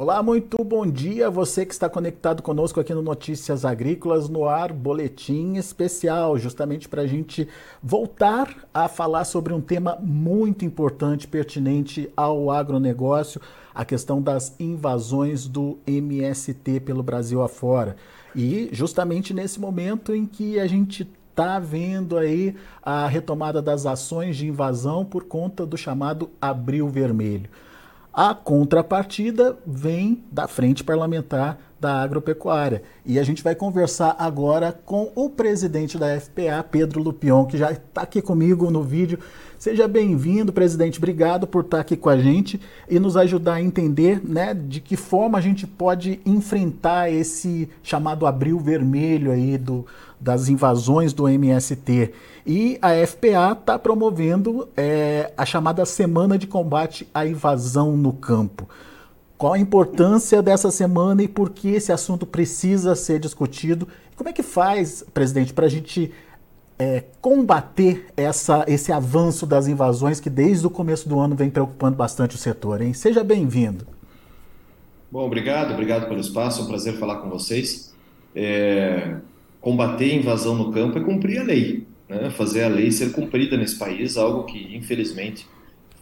Olá, muito bom dia. Você que está conectado conosco aqui no Notícias Agrícolas no ar, boletim especial, justamente para a gente voltar a falar sobre um tema muito importante, pertinente ao agronegócio, a questão das invasões do MST pelo Brasil afora. E justamente nesse momento em que a gente está vendo aí a retomada das ações de invasão por conta do chamado Abril Vermelho. A contrapartida vem da Frente Parlamentar da Agropecuária. E a gente vai conversar agora com o presidente da FPA, Pedro Lupion, que já está aqui comigo no vídeo. Seja bem-vindo, presidente. Obrigado por estar aqui com a gente e nos ajudar a entender né, de que forma a gente pode enfrentar esse chamado abril vermelho aí do, das invasões do MST. E a FPA está promovendo é, a chamada Semana de Combate à Invasão no Campo. Qual a importância dessa semana e por que esse assunto precisa ser discutido? Como é que faz, presidente, para a gente é, combater essa, esse avanço das invasões que desde o começo do ano vem preocupando bastante o setor? Hein? Seja bem-vindo. Bom, obrigado, obrigado pelo espaço, é um prazer falar com vocês. É, combater a invasão no campo é cumprir a lei, né? fazer a lei ser cumprida nesse país, algo que infelizmente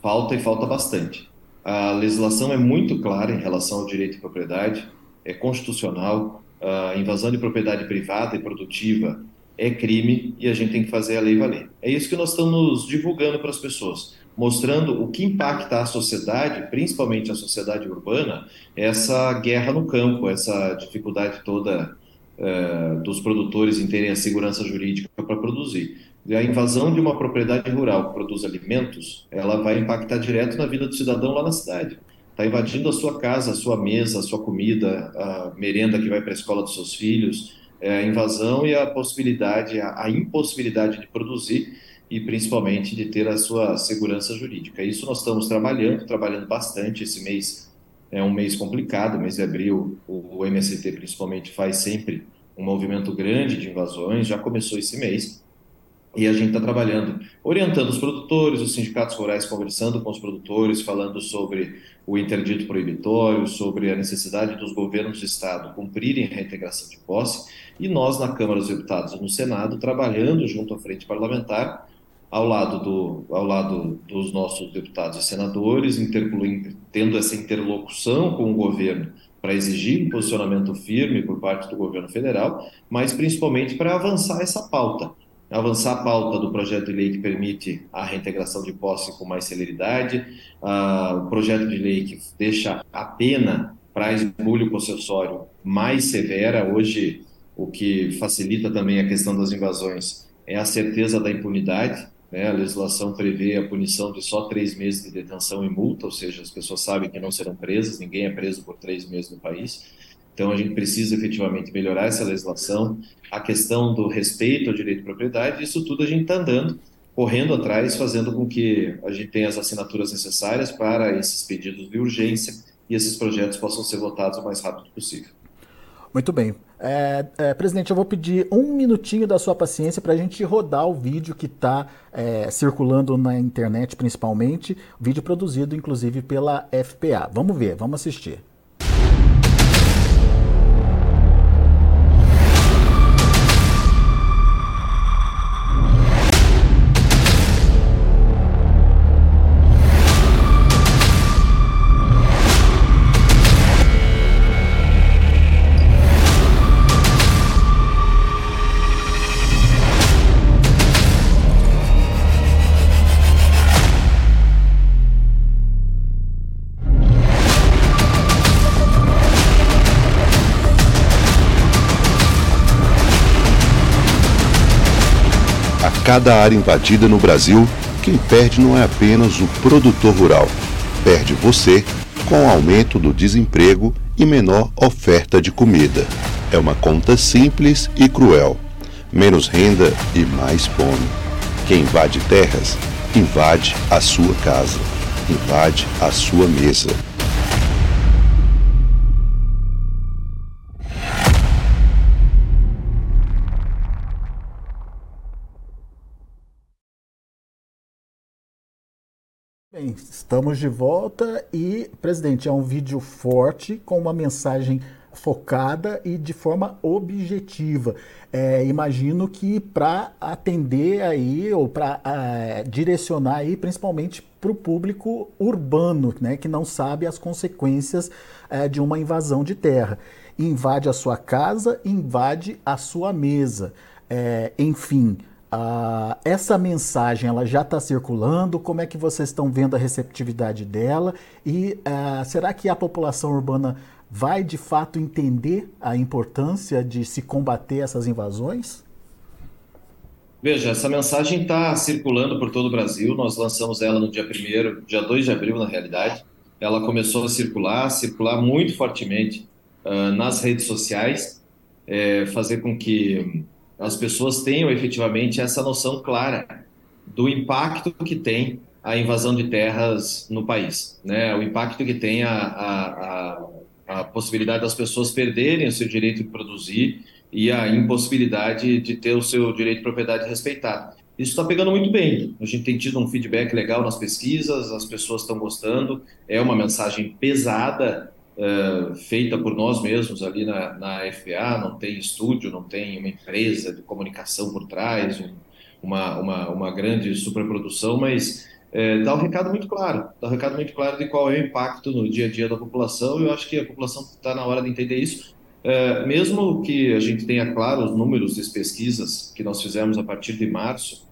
falta e falta bastante. A legislação é muito clara em relação ao direito de propriedade, é constitucional, a invasão de propriedade privada e produtiva é crime e a gente tem que fazer a lei valer. É isso que nós estamos divulgando para as pessoas, mostrando o que impacta a sociedade, principalmente a sociedade urbana, essa guerra no campo, essa dificuldade toda é, dos produtores em terem a segurança jurídica para produzir. A invasão de uma propriedade rural que produz alimentos, ela vai impactar direto na vida do cidadão lá na cidade. Está invadindo a sua casa, a sua mesa, a sua comida, a merenda que vai para a escola dos seus filhos, é a invasão e a possibilidade, a, impossibilidade de produzir e principalmente de ter a sua segurança jurídica. Isso nós estamos trabalhando, trabalhando bastante. Esse mês é um mês complicado, mês de abril, o MST principalmente faz sempre um movimento grande de invasões, já começou esse mês, e a gente está trabalhando, orientando os produtores, os sindicatos rurais conversando com os produtores, falando sobre o interdito proibitório, sobre a necessidade dos governos de Estado cumprirem a reintegração de posse, e nós, na Câmara dos Deputados e no Senado, trabalhando junto à frente parlamentar ao lado, do, ao lado dos nossos deputados e senadores, tendo essa interlocução com o governo para exigir um posicionamento firme por parte do governo federal, mas principalmente para avançar essa pauta. Avançar a pauta do projeto de lei que permite a reintegração de posse com mais celeridade, uh, o projeto de lei que deixa a pena para esbulho possessório mais severa. Hoje, o que facilita também a questão das invasões é a certeza da impunidade. Né? A legislação prevê a punição de só três meses de detenção e multa, ou seja, as pessoas sabem que não serão presas, ninguém é preso por três meses no país. Então, a gente precisa efetivamente melhorar essa legislação, a questão do respeito ao direito de propriedade, isso tudo a gente está andando, correndo atrás, fazendo com que a gente tenha as assinaturas necessárias para esses pedidos de urgência e esses projetos possam ser votados o mais rápido possível. Muito bem. É, é, presidente, eu vou pedir um minutinho da sua paciência para a gente rodar o vídeo que está é, circulando na internet, principalmente, vídeo produzido inclusive pela FPA. Vamos ver, vamos assistir. Cada área invadida no Brasil, quem perde não é apenas o produtor rural, perde você com o aumento do desemprego e menor oferta de comida. É uma conta simples e cruel. Menos renda e mais fome. Quem invade terras, invade a sua casa, invade a sua mesa. Bem, estamos de volta e, presidente, é um vídeo forte com uma mensagem focada e de forma objetiva. É, imagino que para atender aí ou para é, direcionar aí principalmente para o público urbano, né, que não sabe as consequências é, de uma invasão de terra. Invade a sua casa, invade a sua mesa. É, enfim, ah, essa mensagem ela já está circulando? Como é que vocês estão vendo a receptividade dela? E ah, será que a população urbana vai de fato entender a importância de se combater essas invasões? Veja, essa mensagem está circulando por todo o Brasil. Nós lançamos ela no dia 1 dia 2 de abril, na realidade. Ela começou a circular, circular muito fortemente uh, nas redes sociais, é, fazer com que as pessoas tenham efetivamente essa noção clara do impacto que tem a invasão de terras no país, né? O impacto que tem a, a, a, a possibilidade das pessoas perderem o seu direito de produzir e a impossibilidade de ter o seu direito de propriedade respeitado. Isso está pegando muito bem. A gente tem tido um feedback legal nas pesquisas, as pessoas estão gostando. É uma mensagem pesada, uh, feita por nós mesmos ali na, na não tem estúdio, não tem uma empresa de comunicação por trás, um, uma, uma, uma grande superprodução, mas é, dá um recado muito claro, dá um recado muito claro de qual é o impacto no dia a dia da população. Eu acho que a população está na hora de entender isso. É, mesmo que a gente tenha claro os números das pesquisas que nós fizemos a partir de março,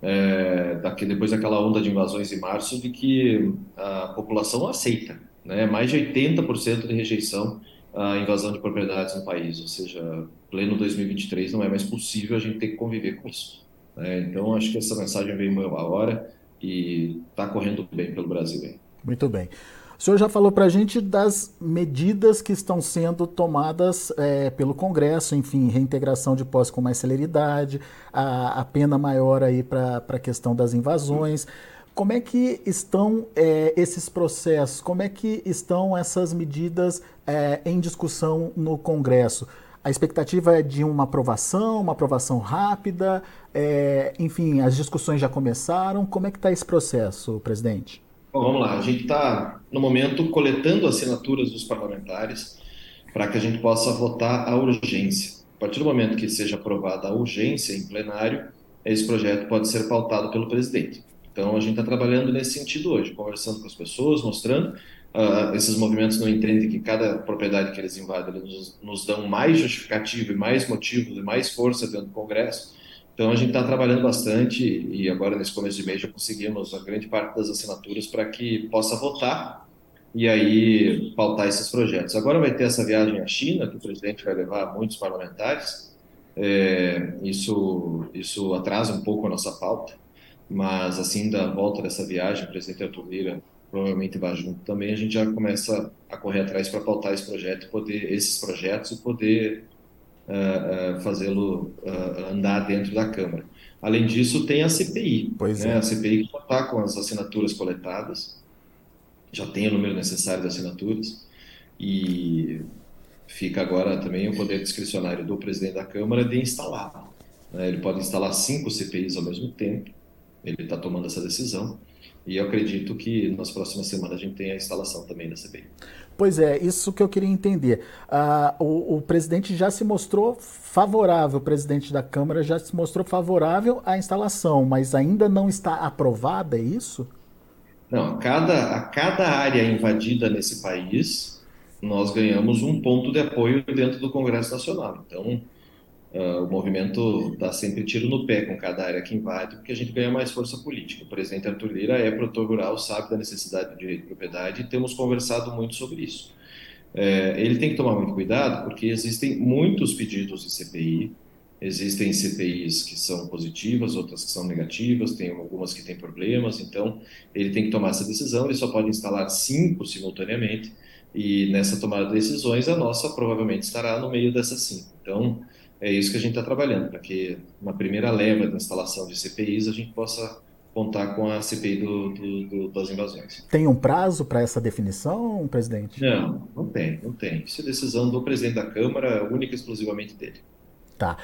é, daqui, depois daquela onda de invasões em março, de que a população aceita né? mais de 80% de rejeição à invasão de propriedades no país, ou seja, pleno 2023 não é mais possível a gente ter que conviver com isso. Né? Então, acho que essa mensagem veio a hora e está correndo bem pelo Brasil. Hein? Muito bem. O senhor já falou para a gente das medidas que estão sendo tomadas é, pelo Congresso, enfim, reintegração de posse com mais celeridade, a, a pena maior aí para a questão das invasões. Como é que estão é, esses processos? Como é que estão essas medidas é, em discussão no Congresso? A expectativa é de uma aprovação, uma aprovação rápida, é, enfim, as discussões já começaram. Como é que está esse processo, presidente? Bom, vamos lá. A gente está, no momento, coletando assinaturas dos parlamentares para que a gente possa votar a urgência. A partir do momento que seja aprovada a urgência em plenário, esse projeto pode ser pautado pelo presidente. Então, a gente está trabalhando nesse sentido hoje, conversando com as pessoas, mostrando. Uh, esses movimentos não entendem que cada propriedade que eles invadem eles nos, nos dão mais justificativo e mais motivos e mais força dentro do Congresso. Então, a gente está trabalhando bastante e agora, nesse começo de mês, já conseguimos a grande parte das assinaturas para que possa votar e aí pautar esses projetos. Agora vai ter essa viagem à China, que o presidente vai levar muitos parlamentares. É, isso, isso atrasa um pouco a nossa pauta, mas assim da volta dessa viagem, o presidente Arthur Lira provavelmente vai junto também, a gente já começa a correr atrás para pautar esse projeto, poder esses projetos e poder uh, uh, fazê-lo uh, andar dentro da Câmara. Além disso, tem a CPI, pois né? é. a CPI que já está com as assinaturas coletadas, já tem o número necessário de assinaturas e fica agora também o poder discricionário do presidente da Câmara de instalar. Né? Ele pode instalar cinco CPIs ao mesmo tempo ele está tomando essa decisão. E eu acredito que nas próximas semanas a gente tem a instalação também da CPI. Pois é, isso que eu queria entender. Ah, o, o, presidente já se mostrou favorável, o presidente da Câmara já se mostrou favorável à instalação, mas ainda não está aprovada, é isso? Não, a cada, a cada área invadida nesse país, nós ganhamos um ponto de apoio dentro do Congresso Nacional. Então, Uh, o movimento dá sempre tiro no pé com cada área que invade, porque a gente ganha mais força política. O presidente Arthur Lira é produtor rural, sabe da necessidade do direito de propriedade e temos conversado muito sobre isso. É, ele tem que tomar muito cuidado, porque existem muitos pedidos de CPI, existem CPIs que são positivas, outras que são negativas, tem algumas que têm problemas, então ele tem que tomar essa decisão, ele só pode instalar cinco simultaneamente, e nessa tomada de decisões a nossa provavelmente estará no meio dessas cinco. Então, é isso que a gente está trabalhando, para que na primeira leva da instalação de CPIs a gente possa contar com a CPI do, do, do, das invasões. Tem um prazo para essa definição, presidente? Não, não tem, não tem. Isso é decisão do presidente da Câmara, única e exclusivamente dele. Tá.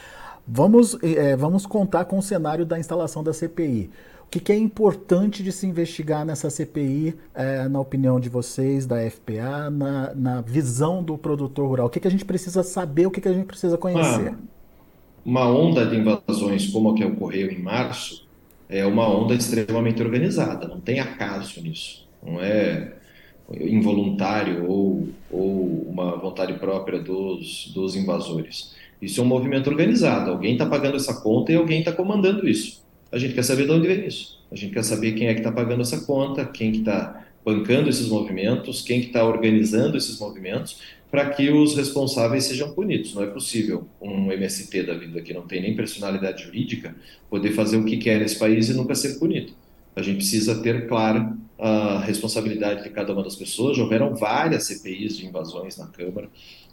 Vamos, é, vamos contar com o cenário da instalação da CPI. O que, que, é importante de se investigar nessa CPI, é, na opinião de vocês, da FPA, na, na visão do produtor rural? O que, que, a gente precisa saber, o que, que a gente precisa conhecer? Uma, uma onda de invasões como a que ocorreu em março é uma onda extremamente organizada, não tem acaso nisso. Não é involuntário ou, ou uma vontade própria dos, dos invasores. Isso é um movimento organizado. Alguém está pagando essa conta e alguém está comandando isso. A gente quer saber de onde vem isso. A gente quer saber quem é que está pagando essa conta, quem que está bancando esses movimentos, quem que está organizando esses movimentos, para que os responsáveis sejam punidos. Não é possível um MST da vida que não tem nem personalidade jurídica poder fazer o que quer nesse país e nunca ser punido. A gente precisa ter clara a responsabilidade de cada uma das pessoas. Já houveram várias CPIs de invasões na Câmara,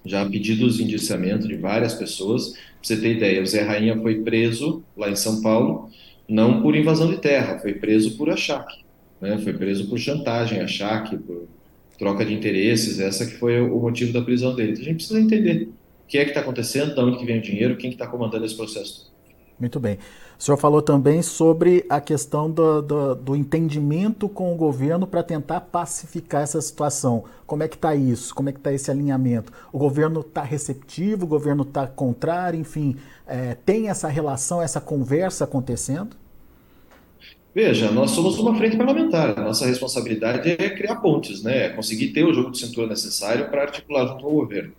já pedidos de indiciamento de várias pessoas. Pra você ter ideia, o Zé Rainha foi preso lá em São Paulo, não por invasão de terra, foi preso por achaque. Né? Foi preso por chantagem, achaque, por troca de interesses. Essa que foi o motivo da prisão dele. Então, a gente precisa entender o que é que está acontecendo, de onde que vem o dinheiro, quem está que tá comandando esse processo. Muito bem. O senhor falou também sobre a questão do, do, do entendimento com o governo para tentar pacificar essa situação. Como é que está isso? Como é que está esse alinhamento? O governo está receptivo? O governo está contrário? Enfim, é, tem essa relação, essa conversa acontecendo? Veja, nós somos uma frente parlamentar. Nossa responsabilidade é criar pontes, né? É conseguir ter o jogo de cintura necessário para articular junto ao governo.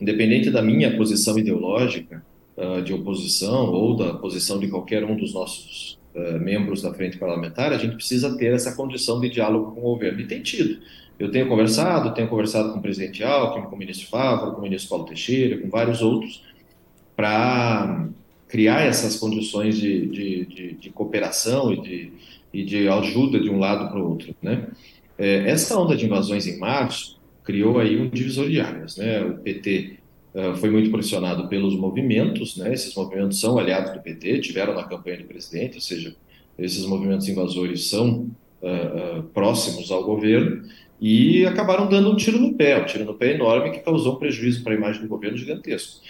Independente da minha posição ideológica, uh, de oposição ou da posição de qualquer um dos nossos uh, membros da frente parlamentar, a gente precisa ter essa condição de diálogo com o governo. E tem tido. Eu tenho conversado, tenho conversado com o presidente Alckmin, com o ministro Fávaro, com o ministro Paulo Teixeira, com vários outros, para criar essas condições de, de, de, de, cooperação e de, e de ajuda de um lado para o outro. Né? É, essa onda de invasões em março criou aí um divisor de águas. Né? O PT uh, foi muito pressionado pelos movimentos, né? esses movimentos são aliados do PT, tiveram na campanha de presidente, ou seja, esses movimentos invasores são uh, próximos ao governo e acabaram dando um tiro no pé, um tiro no pé enorme que causou um prejuízo para a imagem do governo gigantesco.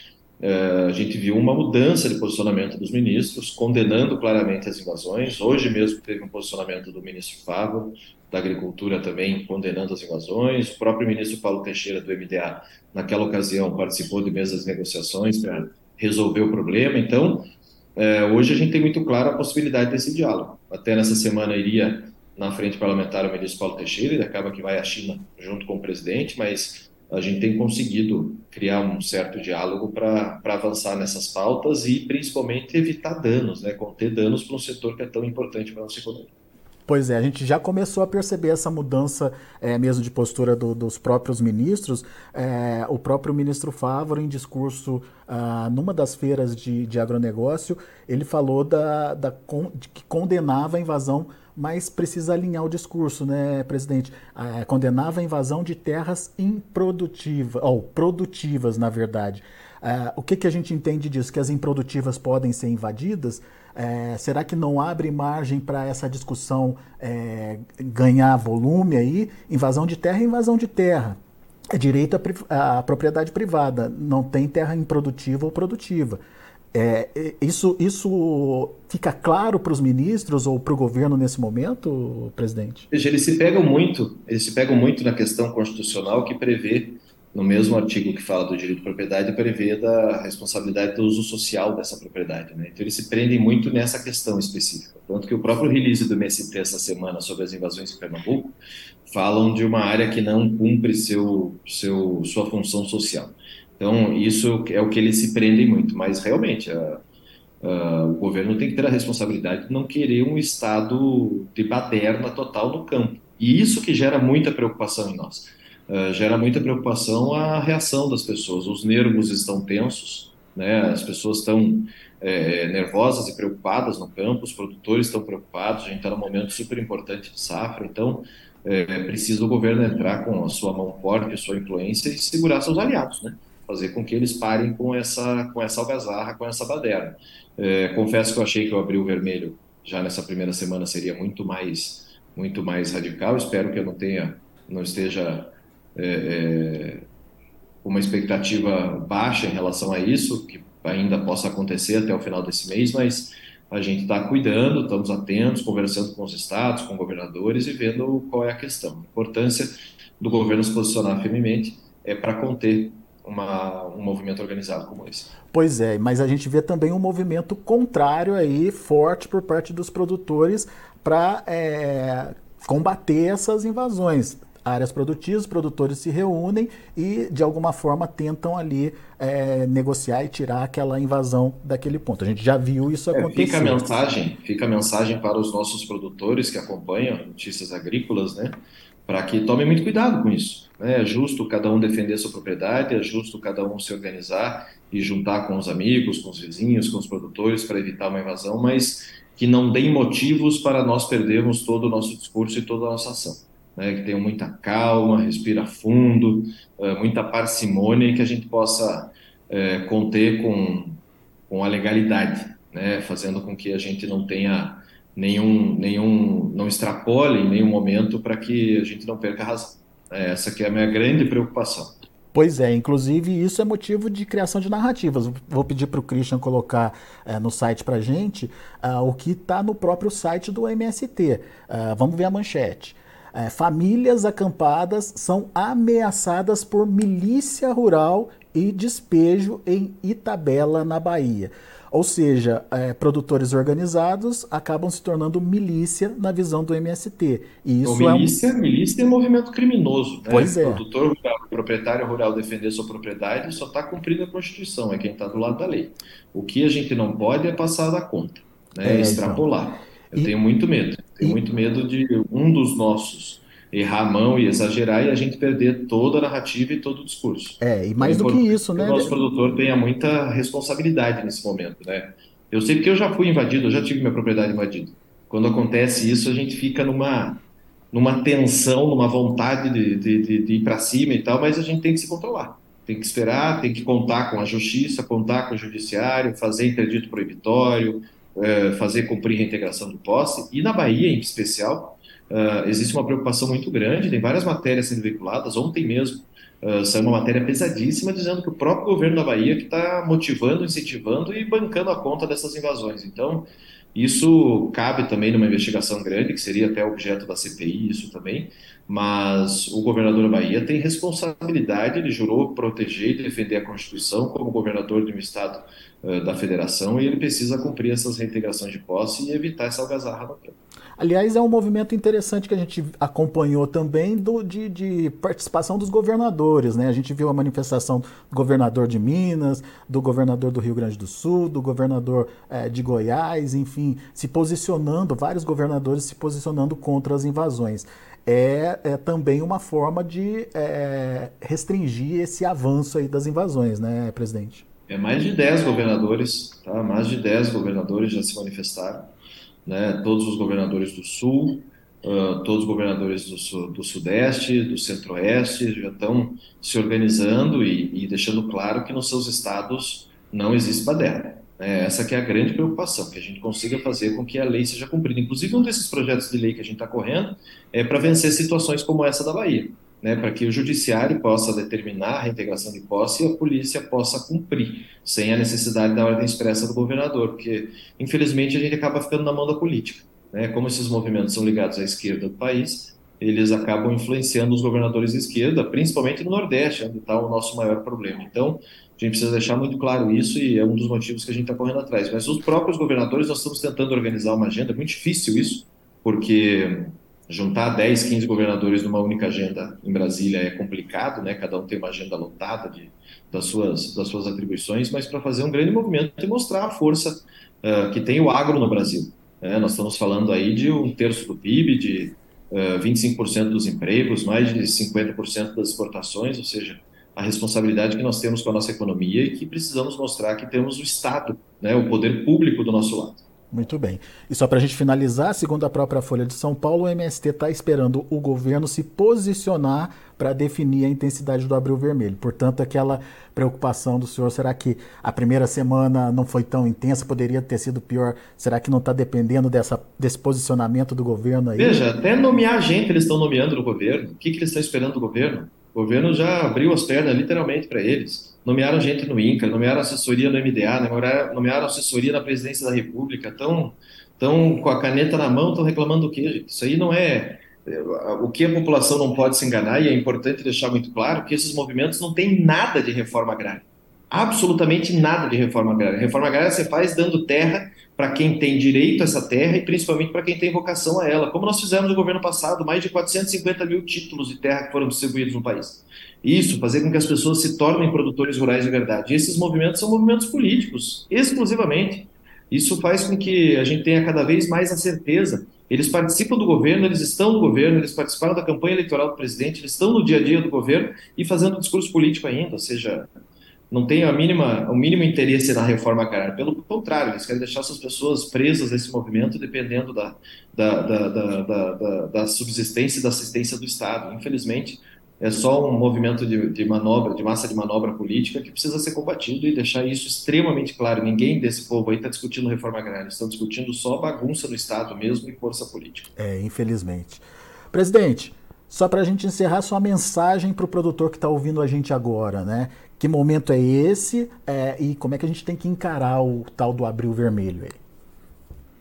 Uh, a gente viu uma mudança de posicionamento dos ministros, condenando claramente as invasões. Hoje mesmo teve um posicionamento do ministro Fávaro, da Agricultura também condenando as invasões. O próprio ministro Paulo Teixeira, do MDA, naquela ocasião participou de mesas de negociações para resolver o problema. Então, é, hoje a gente tem muito claro a possibilidade desse diálogo. Até nessa semana iria na frente parlamentar o ministro Paulo Teixeira, ele acaba que vai à China junto com o presidente, mas a gente tem conseguido criar um certo diálogo para avançar nessas pautas e principalmente evitar danos, né, conter danos para um setor que é tão importante para a nossa economia. Pois é, a gente já começou a perceber essa mudança é, mesmo de postura do, dos próprios ministros. É, o próprio ministro Fávaro, em discurso ah, numa das feiras de, de agronegócio, ele falou da, da de que condenava a invasão, mas precisa alinhar o discurso, né, presidente? Ah, condenava a invasão de terras improdutivas, ou produtivas, na verdade. Ah, o que, que a gente entende disso? Que as improdutivas podem ser invadidas? É, será que não abre margem para essa discussão é, ganhar volume aí? Invasão de terra é invasão de terra. É direito à, à propriedade privada. Não tem terra improdutiva ou produtiva. É, isso, isso fica claro para os ministros ou para o governo nesse momento, presidente? Eles se pegam muito, eles se pegam muito na questão constitucional que prevê no mesmo artigo que fala do direito de propriedade, prevê da responsabilidade do uso social dessa propriedade. Né? Então, eles se prendem muito nessa questão específica. Tanto que o próprio release do MST essa semana sobre as invasões em Pernambuco falam de uma área que não cumpre seu, seu, sua função social. Então, isso é o que eles se prendem muito. Mas, realmente, a, a, o governo tem que ter a responsabilidade de não querer um estado de baderna total no campo. E isso que gera muita preocupação em nós uh, gera muita preocupação a reação das pessoas. Os nervos estão tensos, né? as pessoas estão é, nervosas e preocupadas no campo, os produtores estão preocupados, a gente está num momento super importante de safra, então é, precisa o governo entrar com a sua mão forte, a sua influência e segurar seus aliados, né? fazer com que eles parem com essa, com essa algazarra, com essa baderna. É, confesso que eu achei que o Abril Vermelho já nessa primeira semana seria muito mais muito mais radical. Espero que eu não tenha, não esteja é, é, uma expectativa baixa em relação a isso, que ainda possa acontecer até o final desse mês, mas a gente está cuidando, estamos atentos, conversando com os estados, com governadores e vendo qual é a questão. A importância do governo se posicionar firmemente é para conter uma, um movimento organizado como esse. Pois é, mas a gente vê também um movimento contrário aí, forte por parte dos produtores para é, combater essas invasões áreas produtivas, os produtores se reúnem e, de alguma forma, tentam ali é, negociar e tirar aquela invasão daquele ponto. A gente já viu isso acontecer. É, fica a mensagem, fica a mensagem para os nossos produtores que acompanham notícias agrícolas, né, para que tomem muito cuidado com isso. Né? É justo cada um defender sua propriedade, é justo cada um se organizar e juntar com os amigos, com os vizinhos, com os produtores para evitar uma invasão, mas que não deem motivos para nós perdermos todo o nosso discurso e toda a nossa ação né, que tenham muita calma, respira fundo, uh, muita parcimônia e que a gente possa uh, conter com, com a legalidade, né, fazendo com que a gente não tenha nenhum, nenhum não extrapole em nenhum momento para que a gente não perca a razão. É, essa que é a minha grande preocupação. Pois é, inclusive isso é motivo de criação de narrativas. Vou pedir para o Christian colocar é, no site para gente uh, o que está no próprio site do MST. Uh, vamos ver a manchete. É, famílias acampadas são ameaçadas por milícia rural e despejo em Itabela, na Bahia. Ou seja, é, produtores organizados acabam se tornando milícia na visão do MST. E isso milícia, é um... milícia é um movimento criminoso. Né? Pois é. O produtor rural, o proprietário rural defender sua propriedade só está cumprindo a Constituição, é quem está do lado da lei. O que a gente não pode é passar da conta, né? É, extrapolar. Então. Eu e... tenho muito medo. Tenho e... muito medo de um dos nossos errar a mão e exagerar e a gente perder toda a narrativa e todo o discurso. É, e mais do que isso, né? O nosso produtor tenha muita responsabilidade nesse momento, né? Eu sei que eu já fui invadido, eu já tive minha propriedade invadida. Quando acontece isso, a gente fica numa numa tensão, numa vontade de, de, de, de ir para cima e tal, mas a gente tem que se controlar. Tem que esperar, tem que contar com a justiça, contar com o judiciário, fazer interdito proibitório, é, fazer cumprir reintegração do posse. E na Bahia, em especial, uh, existe uma preocupação muito grande, tem várias matérias sendo veiculadas. Ontem mesmo uh, saiu uma matéria pesadíssima dizendo que o próprio governo da Bahia que está motivando, incentivando e bancando a conta dessas invasões. Então, isso cabe também numa investigação grande, que seria até objeto da CPI, isso também, mas o governador da Bahia tem responsabilidade, ele jurou proteger e defender a Constituição como governador de um estado da federação e ele precisa cumprir essas reintegrações de posse e evitar essa algazarra no campo. Aliás, é um movimento interessante que a gente acompanhou também do, de, de, participação dos governadores. Né? A gente viu a manifestação do governador de Minas, do governador do Rio Grande do Sul, do governador é, de Goiás, enfim, se posicionando, vários governadores se posicionando contra as invasões. É, é também uma forma de é, restringir esse avanço aí das invasões, né, presidente? É mais de 10 governadores, tá? mais de 10 governadores já se manifestaram né, todos os governadores do Sul, uh, todos os governadores do, sul, do Sudeste, do Centro-Oeste já estão se organizando e, e, deixando claro que nos seus estados não existe baderna. É, essa que é a grande preocupação, que a gente consiga fazer com que a lei seja cumprida. Inclusive, um desses projetos de lei que a gente está correndo é para vencer situações como essa da Bahia né, para que o judiciário possa determinar a reintegração de posse e a polícia possa cumprir, sem a necessidade da ordem expressa do governador, porque infelizmente a gente acaba ficando na mão da política. Né? Como esses movimentos são ligados à esquerda do país, eles acabam influenciando os governadores de esquerda, principalmente no Nordeste, onde está o nosso maior problema. Então, a gente precisa deixar muito claro isso e é um dos motivos que a gente está correndo atrás. Mas os próprios governadores, nós estamos tentando organizar uma agenda, é muito difícil isso, porque juntar 10, 15 governadores numa única agenda em Brasília é complicado, né? Cada um tem uma agenda lotada de, das, suas, das suas atribuições, mas para fazer um grande movimento e mostrar a força uh, que tem o agro no Brasil. Né? Nós estamos falando aí de um terço do PIB, de uh, 25% dos empregos, mais de 50% das exportações, ou seja, a responsabilidade que nós temos com a nossa economia e que precisamos mostrar que temos o Estado, né, o poder público do nosso lado. Muito bem. E só para a gente finalizar, segundo a própria Folha de São Paulo, o MST está esperando o governo se posicionar para definir a intensidade do abril vermelho. Portanto, aquela preocupação do senhor, será que a primeira semana não foi tão intensa, poderia ter sido pior? Será que não está dependendo dessa, desse posicionamento do governo aí? Veja, até nomear gente eles estão nomeando no governo. O que, que eles estão esperando do governo? O governo já abriu as pernas literalmente para eles. Nomearam gente no INCA, nomearam assessoria no MDA, nomearam, nomearam assessoria na presidência da República, estão tão com a caneta na mão, estão reclamando do quê, gente? Isso aí não é, é. O que a população não pode se enganar, e é importante deixar muito claro, que esses movimentos não têm nada de reforma agrária. Absolutamente nada de reforma agrária. Reforma agrária você faz dando terra para quem tem direito a essa terra e principalmente para quem tem vocação a ela, como nós fizemos no governo passado, mais de 450 mil títulos de terra que foram distribuídos no país. Isso, fazer com que as pessoas se tornem produtores rurais de verdade. E esses movimentos são movimentos políticos, exclusivamente. Isso faz com que a gente tenha cada vez mais a certeza. Eles participam do governo, eles estão no governo, eles participaram da campanha eleitoral do presidente, eles estão no dia a dia do governo e fazendo discurso político ainda, ou seja, não tem a mínima, o mínimo interesse na reforma agrária. Pelo contrário, eles querem deixar essas pessoas presas nesse movimento dependendo da, da, da, da, da, da subsistência e da assistência do Estado. Infelizmente, é só um movimento de, de, manobra, de massa de manobra política que precisa ser combatido e deixar isso extremamente claro. Ninguém desse povo aí está discutindo reforma agrária, estão discutindo só bagunça no Estado mesmo e força política. É, infelizmente. Presidente, só para a gente encerrar, sua mensagem para o produtor que está ouvindo a gente agora, né? Que momento é esse é, e como é que a gente tem que encarar o tal do abril vermelho aí?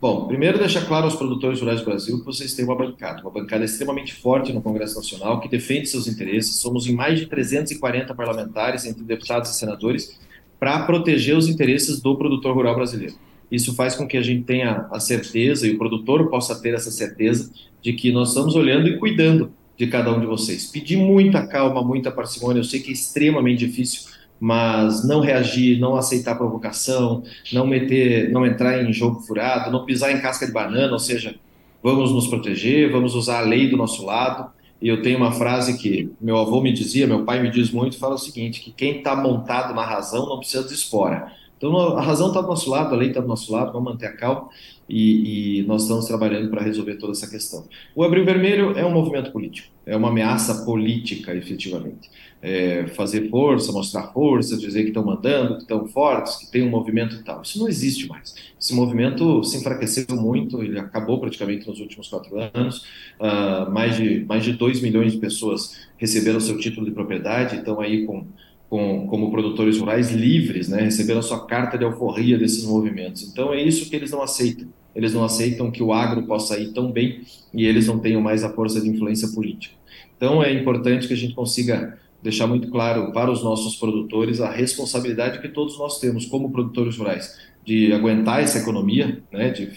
Bom, primeiro deixar claro aos produtores rurais do Brasil que vocês têm uma bancada, uma bancada extremamente forte no Congresso Nacional, que defende seus interesses. Somos em mais de 340 parlamentares, entre deputados e senadores, para proteger os interesses do produtor rural brasileiro. Isso faz com que a gente tenha a certeza, e o produtor possa ter essa certeza, de que nós estamos olhando e cuidando de cada um de vocês. Pedir muita calma, muita parcimônia, eu sei que é extremamente difícil, mas não reagir, não aceitar provocação, não meter, não entrar em jogo furado, não pisar em casca de banana, ou seja, vamos nos proteger, vamos usar a lei do nosso lado. E eu tenho uma frase que meu avô me dizia, meu pai me diz muito, fala o seguinte, que quem está montado na razão não precisa de espora. Então a razão está do nosso lado, a lei está do nosso lado, vamos manter a calma e, e nós estamos trabalhando para resolver toda essa questão. O Abril Vermelho é um movimento político, é uma ameaça política, efetivamente é, fazer força, mostrar força, dizer que estão mandando, que estão fortes, que tem um movimento e tal. Isso não existe mais. Esse movimento se enfraqueceu muito, ele acabou praticamente nos últimos quatro anos. Uh, mais, de, mais de 2 milhões de pessoas receberam seu título de propriedade, estão aí com, com, como produtores rurais livres, né, receberam sua carta de alforria desses movimentos. Então é isso que eles não aceitam. Eles não aceitam que o agro possa ir tão bem e eles não tenham mais a força de influência política. Então é importante que a gente consiga deixar muito claro para os nossos produtores a responsabilidade que todos nós temos como produtores rurais de aguentar essa economia, né, de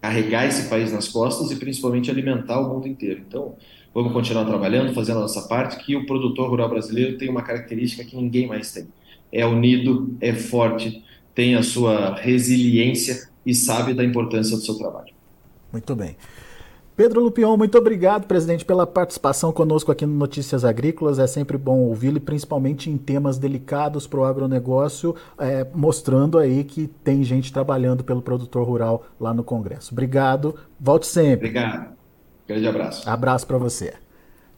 carregar esse país nas costas e principalmente alimentar o mundo inteiro. Então, vamos continuar trabalhando, fazendo a nossa parte, que o produtor rural brasileiro tem uma característica que ninguém mais tem. É unido, é forte, tem a sua resiliência e sabe da importância do seu trabalho. Muito bem. Pedro Lupion, muito obrigado, presidente, pela participação conosco aqui no Notícias Agrícolas. É sempre bom ouvi-lo, principalmente em temas delicados para o agronegócio, é, mostrando aí que tem gente trabalhando pelo produtor rural lá no Congresso. Obrigado, volte sempre. Obrigado. Grande abraço. Abraço para você.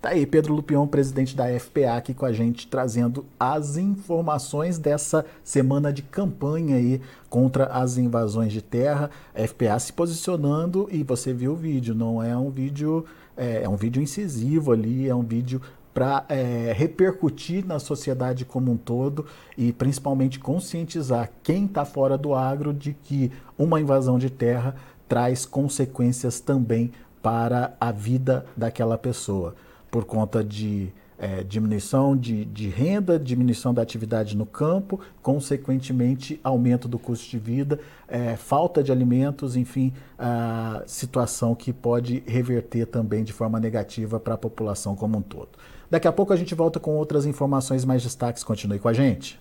Tá aí Pedro Lupion, presidente da FPA, aqui com a gente, trazendo as informações dessa semana de campanha aí contra as invasões de terra. A FPA se posicionando e você viu o vídeo, não é um vídeo, é, é um vídeo incisivo ali, é um vídeo para é, repercutir na sociedade como um todo e principalmente conscientizar quem está fora do agro de que uma invasão de terra traz consequências também para a vida daquela pessoa por conta de é, diminuição de, de, renda, diminuição da atividade no campo, consequentemente aumento do custo de vida, é, falta de alimentos, enfim, a situação que pode reverter também de forma negativa para a população como um todo. Daqui a pouco a gente volta com outras informações mais destaques. Continue com a gente.